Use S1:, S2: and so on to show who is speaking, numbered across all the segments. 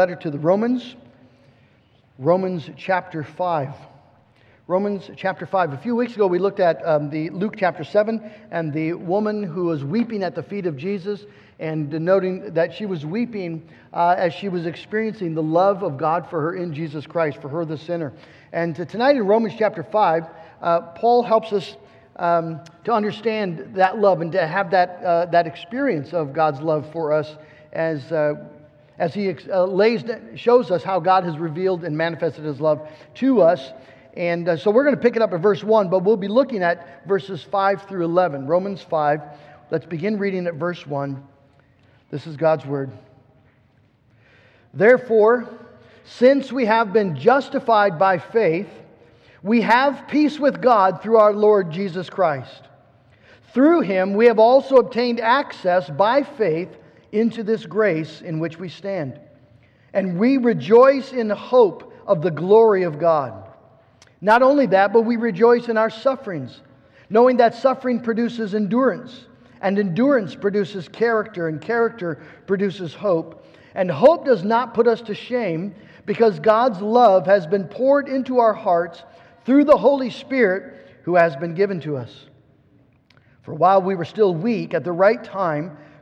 S1: letter to the Romans, Romans chapter 5. Romans chapter 5. A few weeks ago, we looked at um, the Luke chapter 7 and the woman who was weeping at the feet of Jesus and noting that she was weeping uh, as she was experiencing the love of God for her in Jesus Christ, for her, the sinner. And tonight in Romans chapter 5, uh, Paul helps us um, to understand that love and to have that, uh, that experience of God's love for us as uh, as he uh, lays, shows us how God has revealed and manifested his love to us. And uh, so we're going to pick it up at verse 1, but we'll be looking at verses 5 through 11. Romans 5. Let's begin reading at verse 1. This is God's word. Therefore, since we have been justified by faith, we have peace with God through our Lord Jesus Christ. Through him, we have also obtained access by faith into this grace in which we stand. And we rejoice in hope of the glory of God. Not only that, but we rejoice in our sufferings, knowing that suffering produces endurance, and endurance produces character, and character produces hope. And hope does not put us to shame, because God's love has been poured into our hearts through the Holy Spirit who has been given to us. For while we were still weak, at the right time,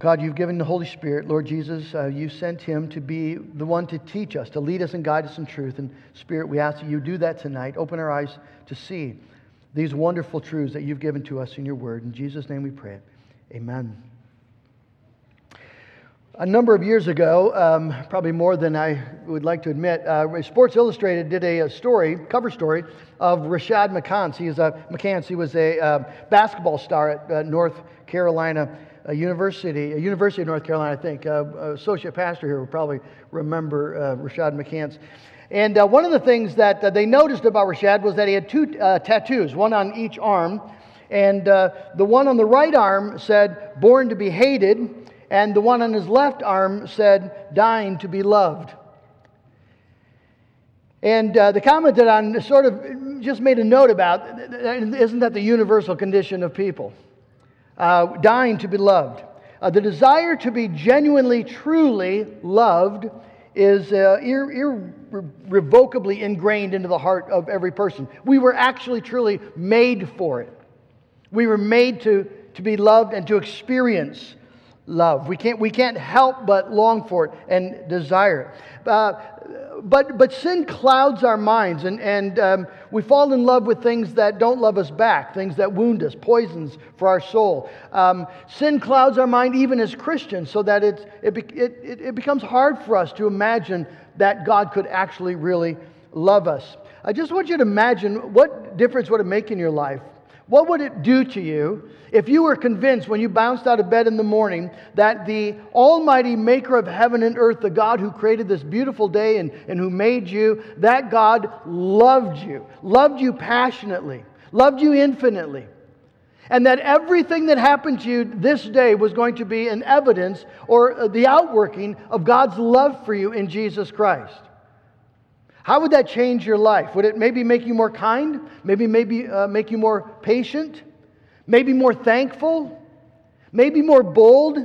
S1: God, you've given the Holy Spirit, Lord Jesus, uh, you sent him to be the one to teach us, to lead us and guide us in truth. And Spirit, we ask that you do that tonight. Open our eyes to see these wonderful truths that you've given to us in your word. In Jesus' name we pray. Amen. A number of years ago, um, probably more than I would like to admit, uh, Sports Illustrated did a, a, story, cover story, of Rashad McCants. He, is a, McCants. he was a uh, basketball star at uh, North Carolina a university, a University of North Carolina, I think. Uh, associate pastor here will probably remember uh, Rashad McCants. And uh, one of the things that uh, they noticed about Rashad was that he had two uh, tattoos, one on each arm. And uh, the one on the right arm said, Born to be hated. And the one on his left arm said, Dying to be loved. And uh, the comment that I sort of just made a note about isn't that the universal condition of people? Uh, dying to be loved. Uh, the desire to be genuinely, truly loved is uh, ir- irrevocably ingrained into the heart of every person. We were actually, truly made for it. We were made to, to be loved and to experience love. We can't, we can't help but long for it and desire it. Uh, but, but sin clouds our minds, and, and um, we fall in love with things that don't love us back, things that wound us, poisons for our soul. Um, sin clouds our mind even as Christians, so that it, it, it, it becomes hard for us to imagine that God could actually really love us. I just want you to imagine what difference would it make in your life what would it do to you if you were convinced when you bounced out of bed in the morning that the Almighty Maker of heaven and earth, the God who created this beautiful day and, and who made you, that God loved you, loved you passionately, loved you infinitely? And that everything that happened to you this day was going to be an evidence or the outworking of God's love for you in Jesus Christ. How would that change your life? Would it maybe make you more kind? Maybe maybe uh, make you more patient? Maybe more thankful? Maybe more bold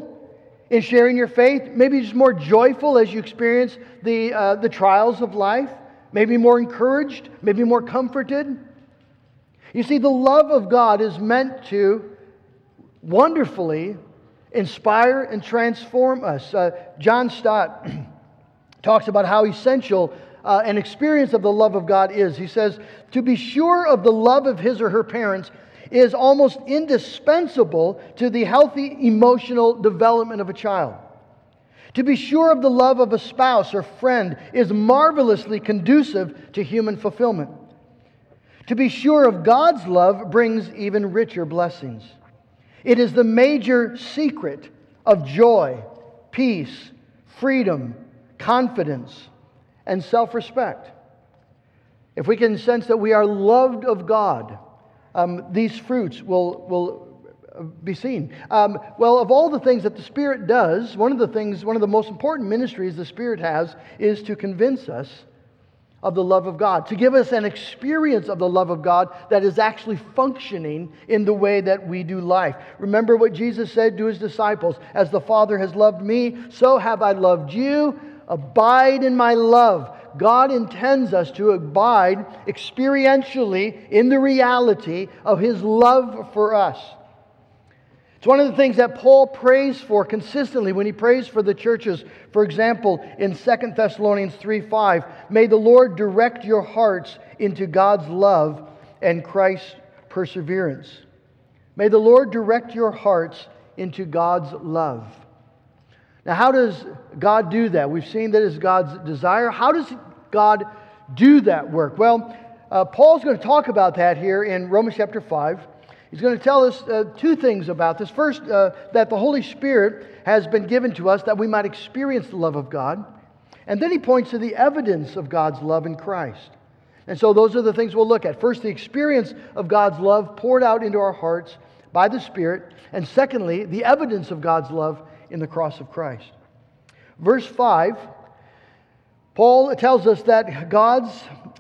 S1: in sharing your faith? Maybe just more joyful as you experience the, uh, the trials of life? Maybe more encouraged? Maybe more comforted? You see, the love of God is meant to wonderfully inspire and transform us. Uh, John Stott talks about how essential uh, an experience of the love of God is. He says, to be sure of the love of his or her parents is almost indispensable to the healthy emotional development of a child. To be sure of the love of a spouse or friend is marvelously conducive to human fulfillment. To be sure of God's love brings even richer blessings. It is the major secret of joy, peace, freedom, confidence, and self respect. If we can sense that we are loved of God, um, these fruits will, will be seen. Um, well, of all the things that the Spirit does, one of the things, one of the most important ministries the Spirit has is to convince us of the love of God, to give us an experience of the love of God that is actually functioning in the way that we do life. Remember what Jesus said to his disciples As the Father has loved me, so have I loved you. Abide in my love. God intends us to abide experientially in the reality of his love for us. It's one of the things that Paul prays for consistently when he prays for the churches. For example, in 2 Thessalonians 3 5, may the Lord direct your hearts into God's love and Christ's perseverance. May the Lord direct your hearts into God's love. Now, how does God do that? We've seen that is God's desire. How does God do that work? Well, uh, Paul's going to talk about that here in Romans chapter 5. He's going to tell us uh, two things about this. First, uh, that the Holy Spirit has been given to us that we might experience the love of God. And then he points to the evidence of God's love in Christ. And so those are the things we'll look at. First, the experience of God's love poured out into our hearts by the Spirit. And secondly, the evidence of God's love in the cross of Christ. Verse 5, Paul tells us that God's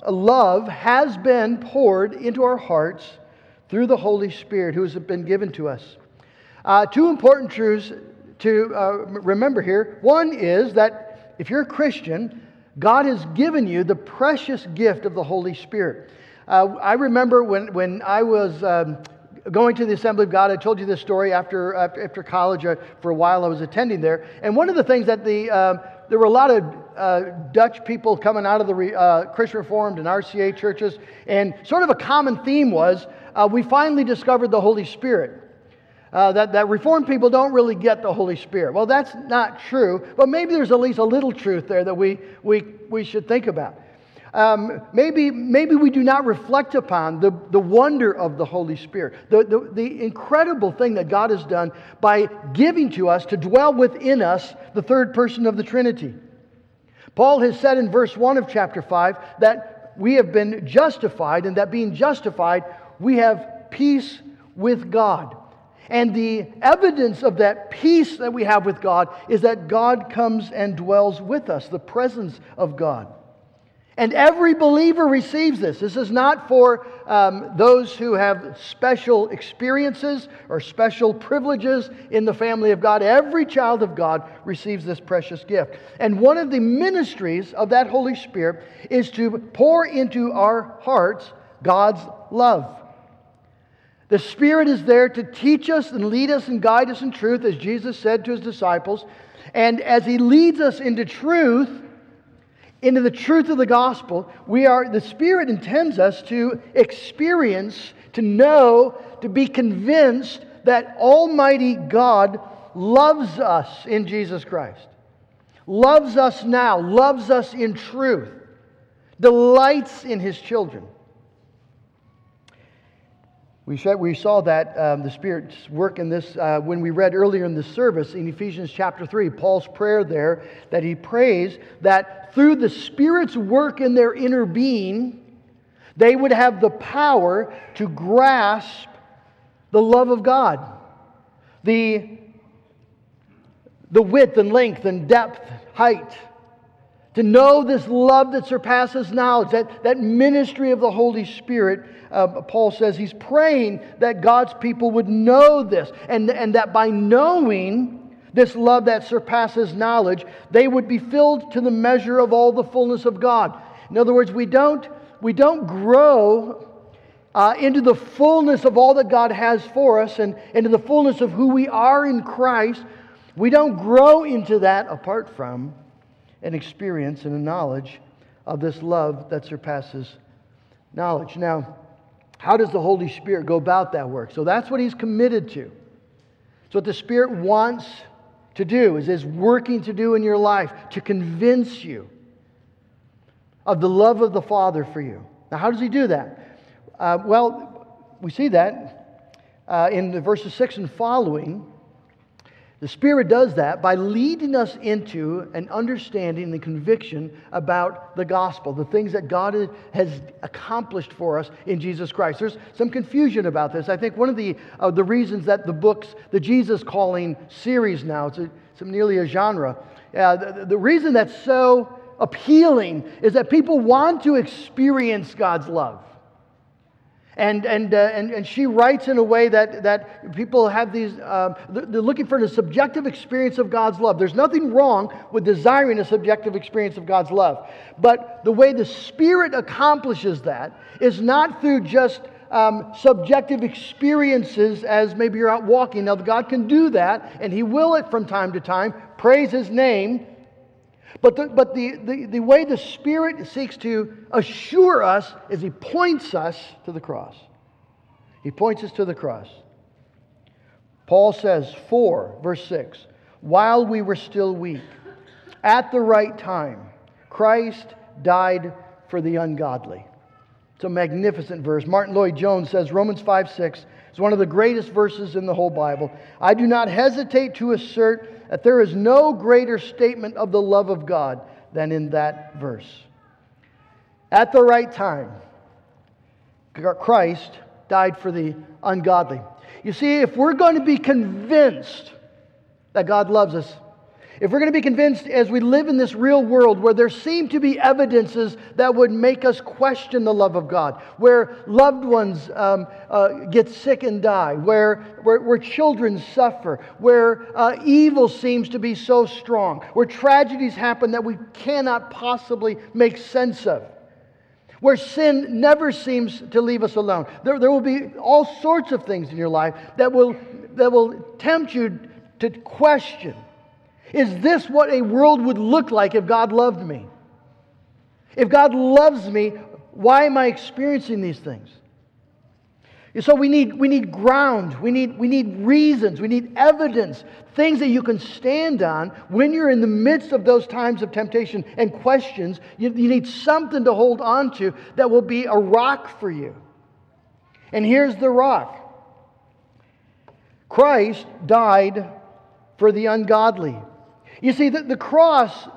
S1: love has been poured into our hearts through the Holy Spirit who has been given to us. Uh, two important truths to uh, remember here. One is that if you're a Christian, God has given you the precious gift of the Holy Spirit. Uh, I remember when, when I was um, going to the Assembly of God, I told you this story after, after college. Uh, for a while, I was attending there. And one of the things that the, uh, there were a lot of uh, Dutch people coming out of the uh, Christian Reformed and RCA churches, and sort of a common theme was uh, we finally discovered the Holy Spirit. Uh, that, that Reformed people don't really get the Holy Spirit. Well, that's not true, but maybe there's at least a little truth there that we, we, we should think about. Um, maybe, maybe we do not reflect upon the, the wonder of the Holy Spirit, the, the, the incredible thing that God has done by giving to us to dwell within us the third person of the Trinity. Paul has said in verse 1 of chapter 5 that we have been justified, and that being justified, we have peace with God. And the evidence of that peace that we have with God is that God comes and dwells with us, the presence of God. And every believer receives this. This is not for um, those who have special experiences or special privileges in the family of God. Every child of God receives this precious gift. And one of the ministries of that Holy Spirit is to pour into our hearts God's love. The Spirit is there to teach us and lead us and guide us in truth, as Jesus said to his disciples. And as he leads us into truth, into the truth of the gospel, we are the Spirit intends us to experience, to know, to be convinced that Almighty God loves us in Jesus Christ. Loves us now, loves us in truth, delights in his children. We, we saw that um, the Spirit's work in this uh, when we read earlier in the service in Ephesians chapter 3, Paul's prayer there, that he prays that through the Spirit's work in their inner being, they would have the power to grasp the love of God, the, the width and length and depth, height, to know this love that surpasses knowledge, that, that ministry of the Holy Spirit uh, Paul says he's praying that God's people would know this, and, and that by knowing this love that surpasses knowledge, they would be filled to the measure of all the fullness of God. In other words, we don't, we don't grow uh, into the fullness of all that God has for us and into the fullness of who we are in Christ. We don't grow into that apart from an experience and a knowledge of this love that surpasses knowledge. Now, how does the Holy Spirit go about that work? So that's what he's committed to. It's what the Spirit wants to do, is, is working to do in your life to convince you of the love of the Father for you. Now, how does he do that? Uh, well, we see that uh, in the verses 6 and following. The Spirit does that by leading us into an understanding and conviction about the gospel, the things that God has accomplished for us in Jesus Christ. There's some confusion about this. I think one of the, uh, the reasons that the books, the Jesus Calling series now, it's, a, it's nearly a genre, uh, the, the reason that's so appealing is that people want to experience God's love. And, and, uh, and, and she writes in a way that, that people have these, um, they're looking for the subjective experience of God's love. There's nothing wrong with desiring a subjective experience of God's love. But the way the Spirit accomplishes that is not through just um, subjective experiences as maybe you're out walking. Now, God can do that, and He will it from time to time. Praise His name. But, the, but the, the, the way the Spirit seeks to assure us is He points us to the cross. He points us to the cross. Paul says, 4, verse 6, while we were still weak, at the right time, Christ died for the ungodly. It's a magnificent verse. Martyn Lloyd-Jones says Romans 5 6 is one of the greatest verses in the whole Bible. I do not hesitate to assert that there is no greater statement of the love of God than in that verse. At the right time, Christ died for the ungodly. You see, if we're going to be convinced that God loves us, if we're going to be convinced as we live in this real world where there seem to be evidences that would make us question the love of God, where loved ones um, uh, get sick and die, where, where, where children suffer, where uh, evil seems to be so strong, where tragedies happen that we cannot possibly make sense of, where sin never seems to leave us alone. There, there will be all sorts of things in your life that will, that will tempt you to question is this what a world would look like if God loved me? If God loves me, why am I experiencing these things? So we need, we need ground, we need, we need reasons, we need evidence, things that you can stand on when you're in the midst of those times of temptation and questions. You, you need something to hold on to that will be a rock for you. And here's the rock Christ died for the ungodly. You see, the, the cross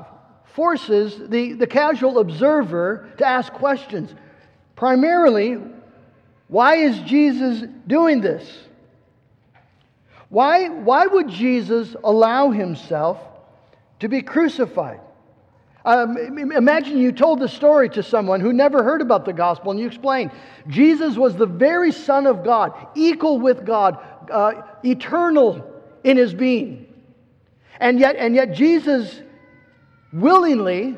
S1: forces the, the casual observer to ask questions. Primarily, why is Jesus doing this? Why, why would Jesus allow himself to be crucified? Um, imagine you told the story to someone who never heard about the gospel and you explained Jesus was the very Son of God, equal with God, uh, eternal in his being. And yet, and yet Jesus willingly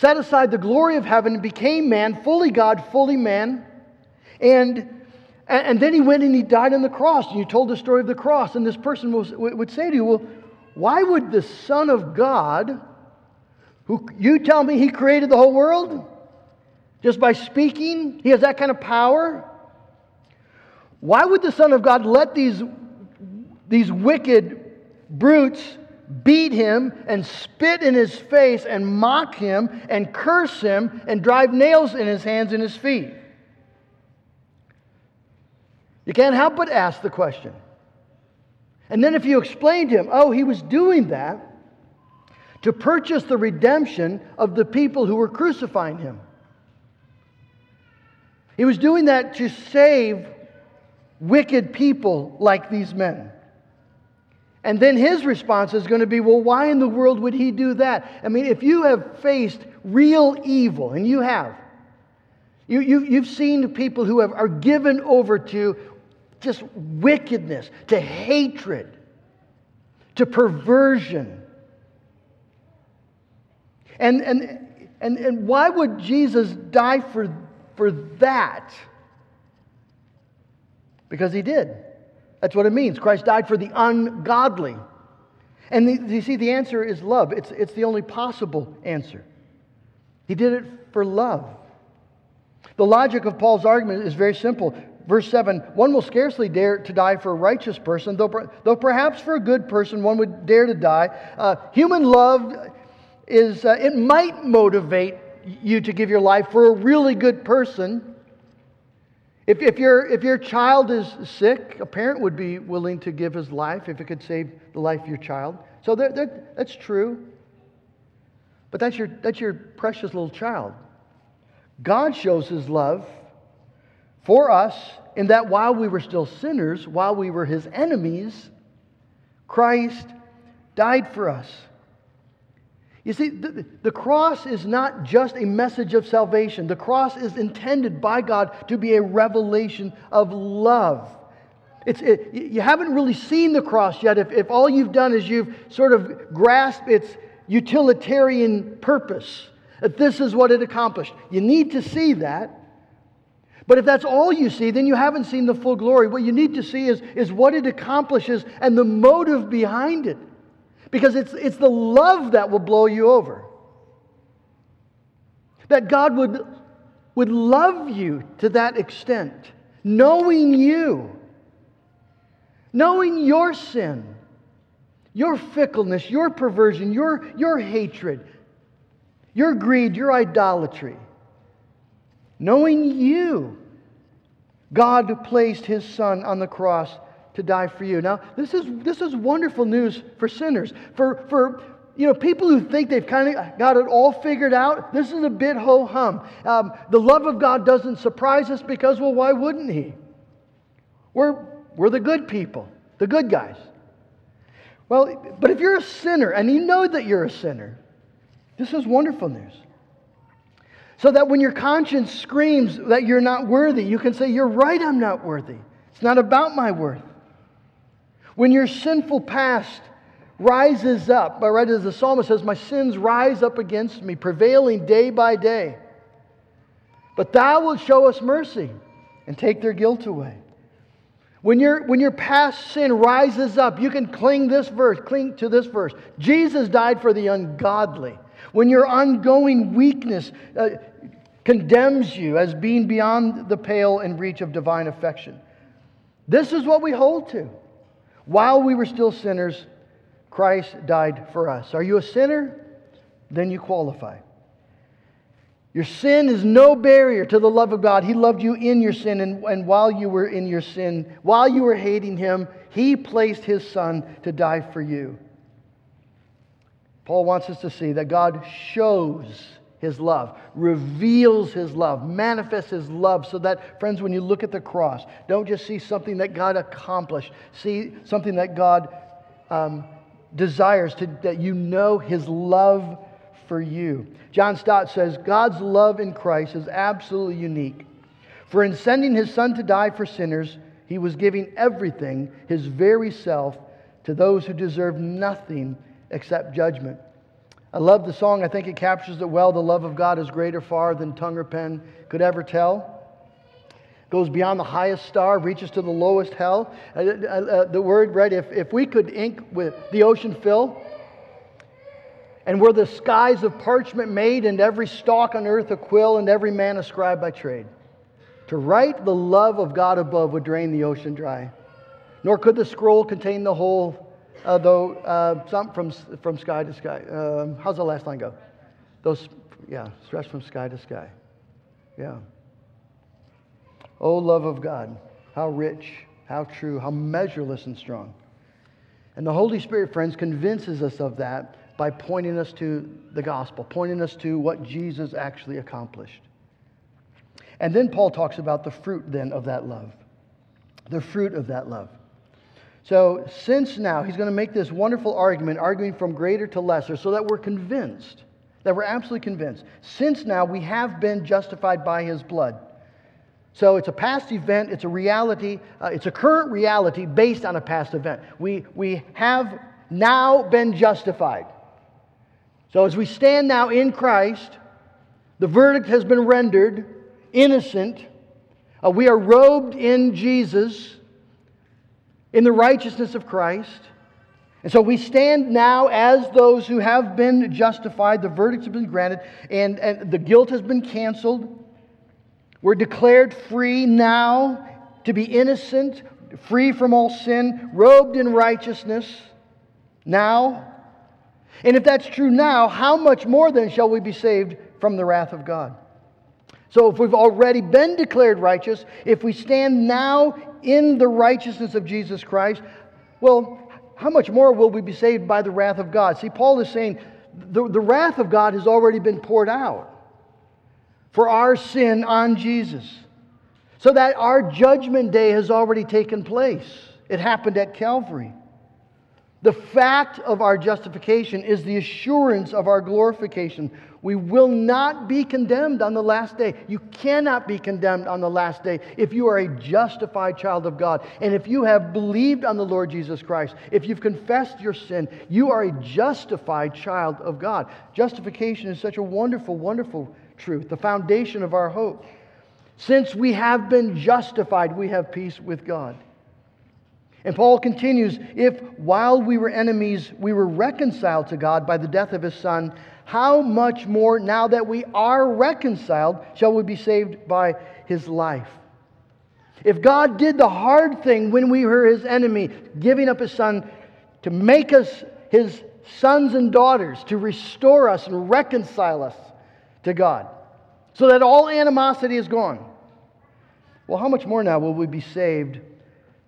S1: set aside the glory of heaven and became man, fully God, fully man. And, and then he went and he died on the cross. And you told the story of the cross. And this person was, would say to you, Well, why would the Son of God, who you tell me he created the whole world, just by speaking, he has that kind of power? Why would the Son of God let these, these wicked brutes beat him and spit in his face and mock him and curse him and drive nails in his hands and his feet? You can't help but ask the question. And then if you explain to him, oh, he was doing that to purchase the redemption of the people who were crucifying him. He was doing that to save wicked people like these men. And then his response is going to be, well, why in the world would he do that? I mean, if you have faced real evil, and you have, you, you, you've seen people who have, are given over to just wickedness, to hatred, to perversion. And, and, and, and why would Jesus die for, for that? Because he did. That's what it means. Christ died for the ungodly. And the, you see, the answer is love. It's, it's the only possible answer. He did it for love. The logic of Paul's argument is very simple. verse 7 one will scarcely dare to die for a righteous person, though, though perhaps for a good person one would dare to die. Uh, human love is, uh, it might motivate you to give your life for a really good person. If, if, your, if your child is sick, a parent would be willing to give his life if it could save the life of your child. So that, that, that's true. But that's your, that's your precious little child. God shows his love for us in that while we were still sinners, while we were his enemies, Christ died for us. You see, the, the, cross is not just a message of salvation. The cross is intended by God to be a revelation of love. It's, it, you haven't really seen the cross yet if, if all you've done is you've sort of grasped its utilitarian purpose, that this is what it accomplished. You need to see that. But if that's all you see, then you haven't seen the full glory. What you need to see is, is what it accomplishes and the motive behind it because it's, it's the love that will blow you over. That God would, would love you to that extent, knowing you, knowing your sin, your fickleness, your perversion, your, your hatred, your greed, your idolatry. Knowing you, God placed his son on the cross to die for you. Now, this is, this is wonderful news for sinners. For, for you know, people who think they've kind of got it all figured out, this is a bit ho hum. Um, the love of God doesn't surprise us because, well, why wouldn't He? We're, we're the good people, the good guys. Well, but if you're a sinner and you know that you're a sinner, this is wonderful news. So that when your conscience screams that you're not worthy, you can say, You're right, I'm not worthy. It's not about my worth. When your sinful past rises up, right as the psalmist says, My sins rise up against me, prevailing day by day. But thou wilt show us mercy and take their guilt away. When your, when your past sin rises up, you can cling this verse, cling to this verse. Jesus died for the ungodly. When your ongoing weakness uh, condemns you as being beyond the pale and reach of divine affection. This is what we hold to. While we were still sinners, Christ died for us. Are you a sinner? Then you qualify. Your sin is no barrier to the love of God. He loved you in your sin, and, and while you were in your sin, while you were hating Him, He placed His Son to die for you. Paul wants us to see that God shows his love, reveals his love, manifests his love, so that, friends, when you look at the cross, don't just see something that God accomplished, see something that God um, desires to, that you know his love for you. John Stott says God's love in Christ is absolutely unique. For in sending his son to die for sinners, he was giving everything, his very self, to those who deserve nothing except judgment. I love the song. I think it captures it well. The love of God is greater far than tongue or pen could ever tell. Goes beyond the highest star, reaches to the lowest hell. Uh, uh, uh, the word, right? If, if we could ink with the ocean fill, and were the skies of parchment made, and every stalk on earth a quill, and every man a scribe by trade, to write the love of God above would drain the ocean dry. Nor could the scroll contain the whole uh, though uh, some from, from sky to sky. Um, how's the last line go? Those, yeah, stretch from sky to sky. Yeah. Oh, love of God, how rich, how true, how measureless and strong. And the Holy Spirit, friends, convinces us of that by pointing us to the gospel, pointing us to what Jesus actually accomplished. And then Paul talks about the fruit then of that love. The fruit of that love. So, since now, he's going to make this wonderful argument, arguing from greater to lesser, so that we're convinced, that we're absolutely convinced. Since now we have been justified by his blood. So, it's a past event, it's a reality, uh, it's a current reality based on a past event. We, we have now been justified. So, as we stand now in Christ, the verdict has been rendered innocent. Uh, we are robed in Jesus in the righteousness of Christ. And so we stand now as those who have been justified, the verdicts have been granted, and, and the guilt has been canceled. We're declared free now to be innocent, free from all sin, robed in righteousness now. And if that's true now, how much more then shall we be saved from the wrath of God? So, if we've already been declared righteous, if we stand now in the righteousness of Jesus Christ, well, how much more will we be saved by the wrath of God? See, Paul is saying the, the wrath of God has already been poured out for our sin on Jesus. So that our judgment day has already taken place. It happened at Calvary. The fact of our justification is the assurance of our glorification. We will not be condemned on the last day. You cannot be condemned on the last day if you are a justified child of God. And if you have believed on the Lord Jesus Christ, if you've confessed your sin, you are a justified child of God. Justification is such a wonderful, wonderful truth, the foundation of our hope. Since we have been justified, we have peace with God. And Paul continues if while we were enemies, we were reconciled to God by the death of his Son, how much more now that we are reconciled shall we be saved by his life? If God did the hard thing when we were his enemy, giving up his Son to make us his sons and daughters, to restore us and reconcile us to God, so that all animosity is gone. Well, how much more now will we be saved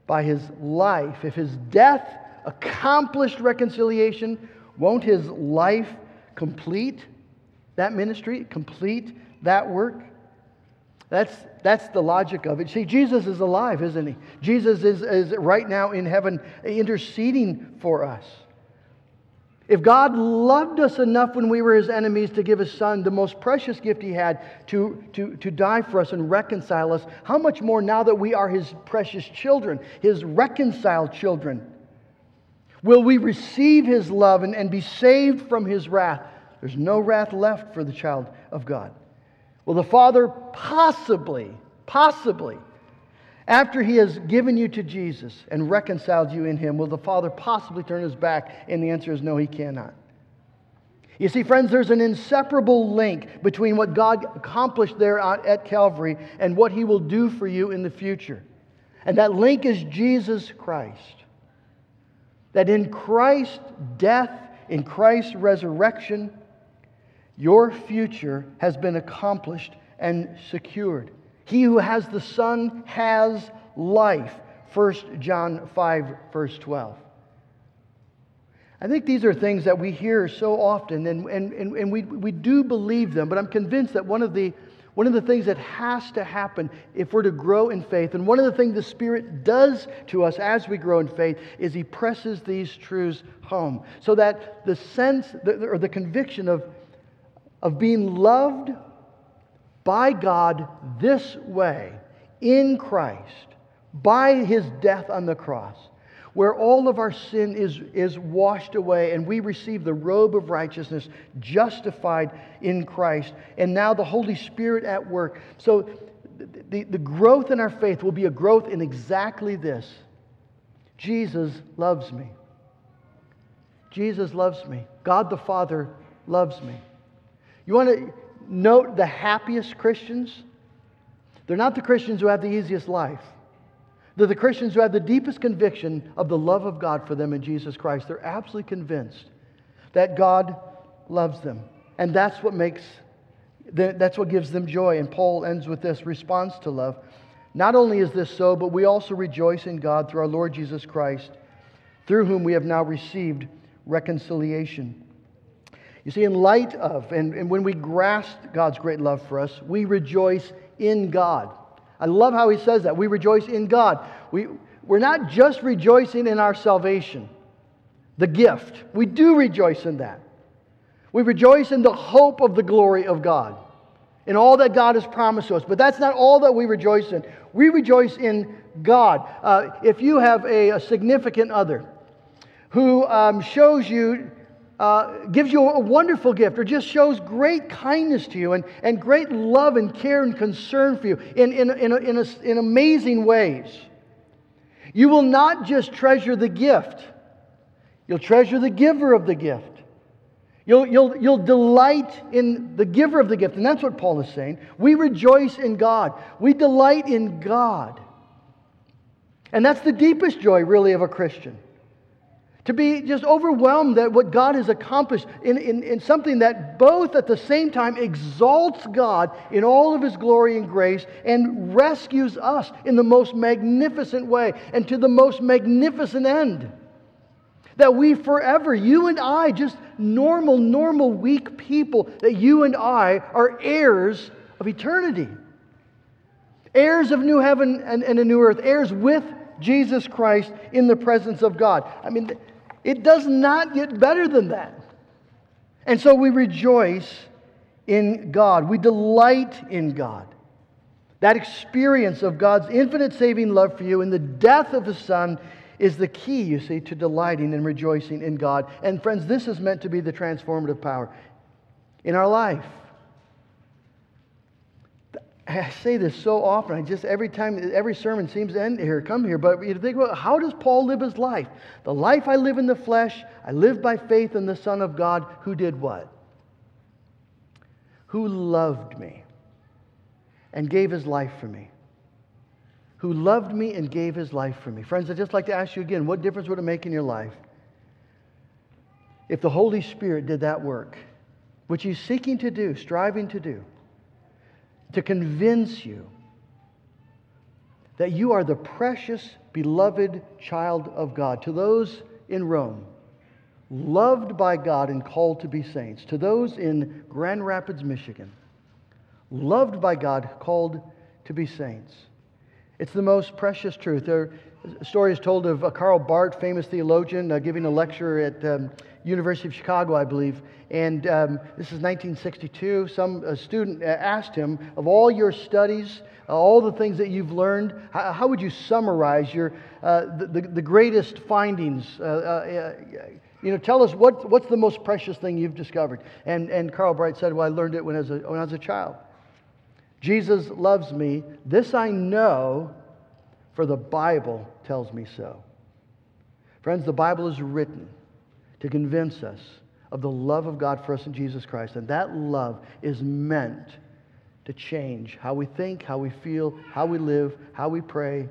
S1: by his life? If his death accomplished reconciliation, won't his life complete that ministry, complete that work? That's, that's the logic of it. See, Jesus is alive, isn't he? Jesus is, is right now in heaven interceding for us. If God loved us enough when we were his enemies to give his son the most precious gift he had to, to, to die for us and reconcile us, how much more now that we are his precious children, his reconciled children? Will we receive his love and, and be saved from his wrath? There's no wrath left for the child of God. Will the Father possibly, possibly after he has given you to Jesus and reconciled you in him, will the Father possibly turn his back? And the answer is no, he cannot. You see, friends, there's an inseparable link between what God accomplished there at Calvary and what he will do for you in the future. And that link is Jesus Christ. That in Christ's death, in Christ's resurrection, your future has been accomplished and secured. He who has the Son has life. 1 John 5, verse 12. I think these are things that we hear so often, and, and, and, and we, we do believe them, but I'm convinced that one of, the, one of the things that has to happen if we're to grow in faith, and one of the things the Spirit does to us as we grow in faith, is He presses these truths home. So that the sense or the conviction of, of being loved by God this way in Christ by his death on the cross, where all of our sin is, is washed away and we receive the robe of righteousness justified in Christ, and now the Holy Spirit at work. So the, the growth in our faith will be a growth in exactly this Jesus loves me. Jesus loves me. God the Father loves me. You want to note the happiest Christians? They're not the Christians who have the easiest life. They're the Christians who have the deepest conviction of the love of God for them in Jesus Christ. They're absolutely convinced that God loves them. And that's what makes that's what gives them joy. And Paul ends with this response to love. Not only is this so, but we also rejoice in God through our Lord Jesus Christ, through whom we have now received reconciliation. You see, in light of, and, and when we grasp God's great love for us, we rejoice in God. I love how he says that. We rejoice in God. We, we're not just rejoicing in our salvation, the gift. We do rejoice in that. We rejoice in the hope of the glory of God, in all that God has promised us. But that's not all that we rejoice in. We rejoice in God. Uh, if you have a, a significant other who um, shows you uh, gives you a wonderful gift or just shows great kindness to you and, and great love and care and concern for you in, in, in, in, a, in amazing ways, you will not just treasure the gift, you'll treasure the giver of the gift. You'll, you'll, you'll delight in the giver of the gift. And that's what Paul is saying. We rejoice in God. We delight in God. And that's the deepest joy, really, of a Christian. To be just overwhelmed that what God has accomplished in, in, in something that both at the same time exalts God in all of his glory and grace and rescues us in the most magnificent way and to the most magnificent end. That we forever, you and I, just normal, normal, weak people, that you and I are heirs of eternity. Heirs of new heaven and, and a new earth, heirs with Jesus Christ in the presence of God. I mean, it does not get better than that. And so we rejoice in God, we delight in God. That experience of God's infinite saving love for you in the death of the Son is the key, you see, to delighting and rejoicing in God. And friends, this is meant to be the transformative power in our life. I say this so often. I just every time, every sermon seems to end here, come here. But you think about how does Paul live his life? The life I live in the flesh, I live by faith in the Son of God who did what? Who loved me and gave his life for me. Who loved me and gave his life for me. Friends, I'd just like to ask you again what difference would it make in your life if the Holy Spirit did that work, which he's seeking to do, striving to do? To convince you that you are the precious, beloved child of God. To those in Rome, loved by God and called to be saints. To those in Grand Rapids, Michigan, loved by God, called to be saints. It's the most precious truth. There, a story is told of Karl Barth, famous theologian, uh, giving a lecture at um, University of Chicago, I believe. And um, this is 1962. Some student uh, asked him, of all your studies, uh, all the things that you've learned, how, how would you summarize your, uh, the, the, the, greatest findings? Uh, uh, you know, tell us what, what's the most precious thing you've discovered? And, and Karl Barth said, well, I learned it when I, was a, when I was a child. Jesus loves me. This I know, for the Bible tells me so. Friends, the Bible is written to convince us of the love of God for us in Jesus Christ. And that love is meant to change how we think, how we feel, how we live, how we pray.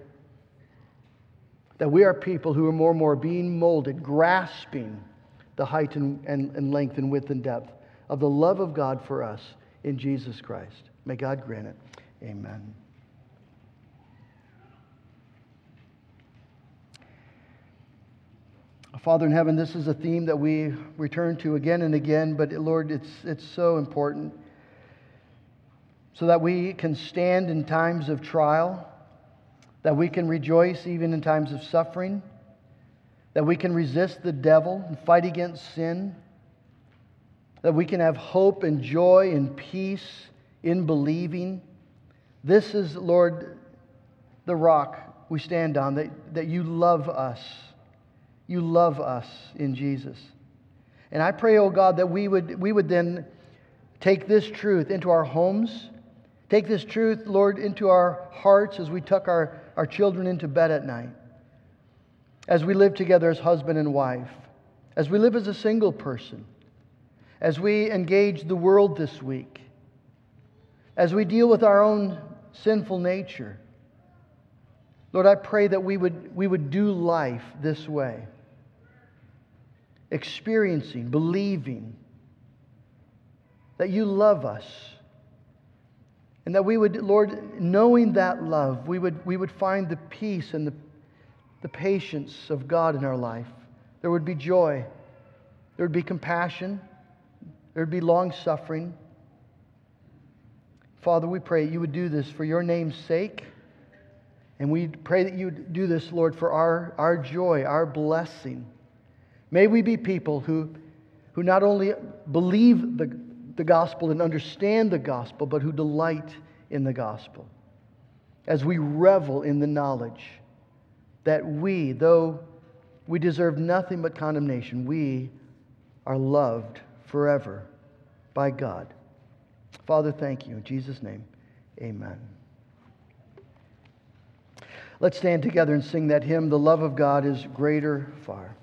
S1: That we are people who are more and more being molded, grasping the height and, and, and length and width and depth of the love of God for us in Jesus Christ. May God grant it. Amen. Father in heaven, this is a theme that we return to again and again, but Lord, it's, it's so important so that we can stand in times of trial, that we can rejoice even in times of suffering, that we can resist the devil and fight against sin, that we can have hope and joy and peace in believing. This is, Lord, the rock we stand on, that, that you love us you love us in Jesus. And I pray, oh God, that we would, we would then take this truth into our homes, take this truth, Lord, into our hearts as we tuck our, our children into bed at night, as we live together as husband and wife, as we live as a single person, as we engage the world this week, as we deal with our own sinful nature. Lord, I pray that we would, we would do life this way experiencing, believing that you love us. And that we would, Lord, knowing that love, we would, we would find the peace and the, the patience of God in our life. There would be joy. There would be compassion. There would be long suffering. Father, we pray you would do this for your name's sake. And we pray that you would do this, Lord, for our, our joy, our blessing. May we be people who, who not only believe the, the gospel and understand the gospel, but who delight in the gospel. As we revel in the knowledge that we, though we deserve nothing but condemnation, we are loved forever by God. Father, thank you. In Jesus' name, amen. Let's stand together and sing that hymn, The Love of God is Greater Far.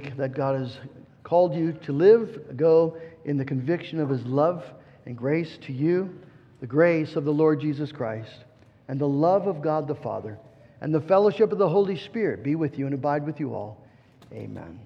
S1: Week that God has called you to live, go in the conviction of his love and grace to you, the grace of the Lord Jesus Christ, and the love of God the Father, and the fellowship of the Holy Spirit be with you and abide with you all. Amen.